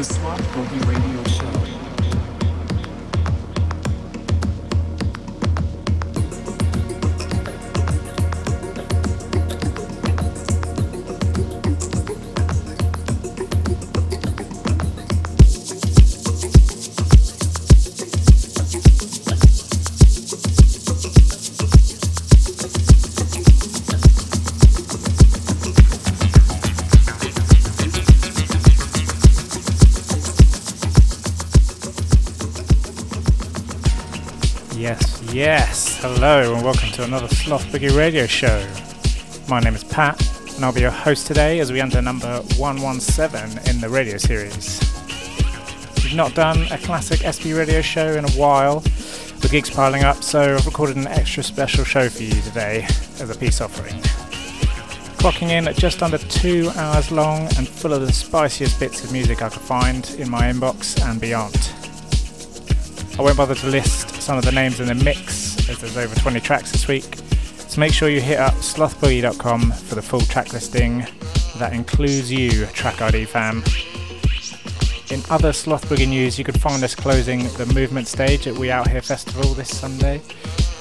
Yes, hello and welcome to another Sloth Boogie radio show. My name is Pat and I'll be your host today as we enter number 117 in the radio series. We've not done a classic SB radio show in a while, the gigs piling up, so I've recorded an extra special show for you today as a peace offering. Clocking in at just under two hours long and full of the spiciest bits of music I could find in my inbox and beyond. I won't bother to list some of the names in the mix there's over 20 tracks this week. So make sure you hit up slothboogie.com for the full track listing. That includes you, Track ID fam. In other Sloth Boogie news, you can find us closing the movement stage at We Out Here Festival this Sunday.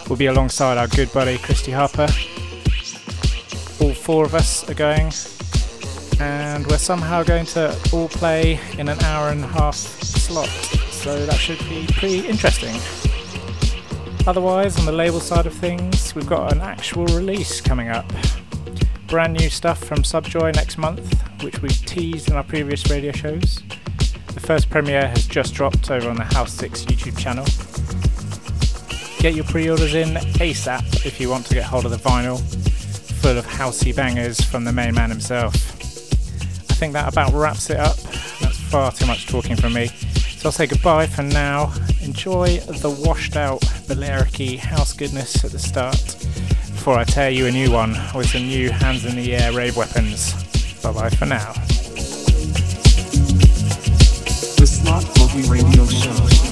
We'll be alongside our good buddy Christy Harper. All four of us are going, and we're somehow going to all play in an hour and a half slot so that should be pretty interesting. Otherwise, on the label side of things, we've got an actual release coming up. Brand new stuff from Subjoy next month, which we've teased in our previous radio shows. The first premiere has just dropped over on the House 6 YouTube channel. Get your pre orders in ASAP if you want to get hold of the vinyl, full of housey bangers from the main man himself. I think that about wraps it up. That's far too much talking from me. So I'll say goodbye for now. Enjoy the washed out Balearic house goodness at the start before I tear you a new one with some new hands in the air rave weapons. Bye bye for now. The Boogie Radio Show.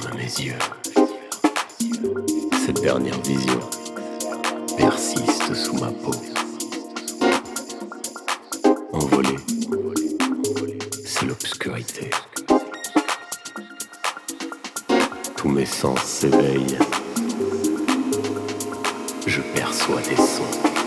Ferme mes yeux. Cette dernière vision persiste sous ma peau. Envolé, c'est l'obscurité. Tous mes sens s'éveillent. Je perçois des sons.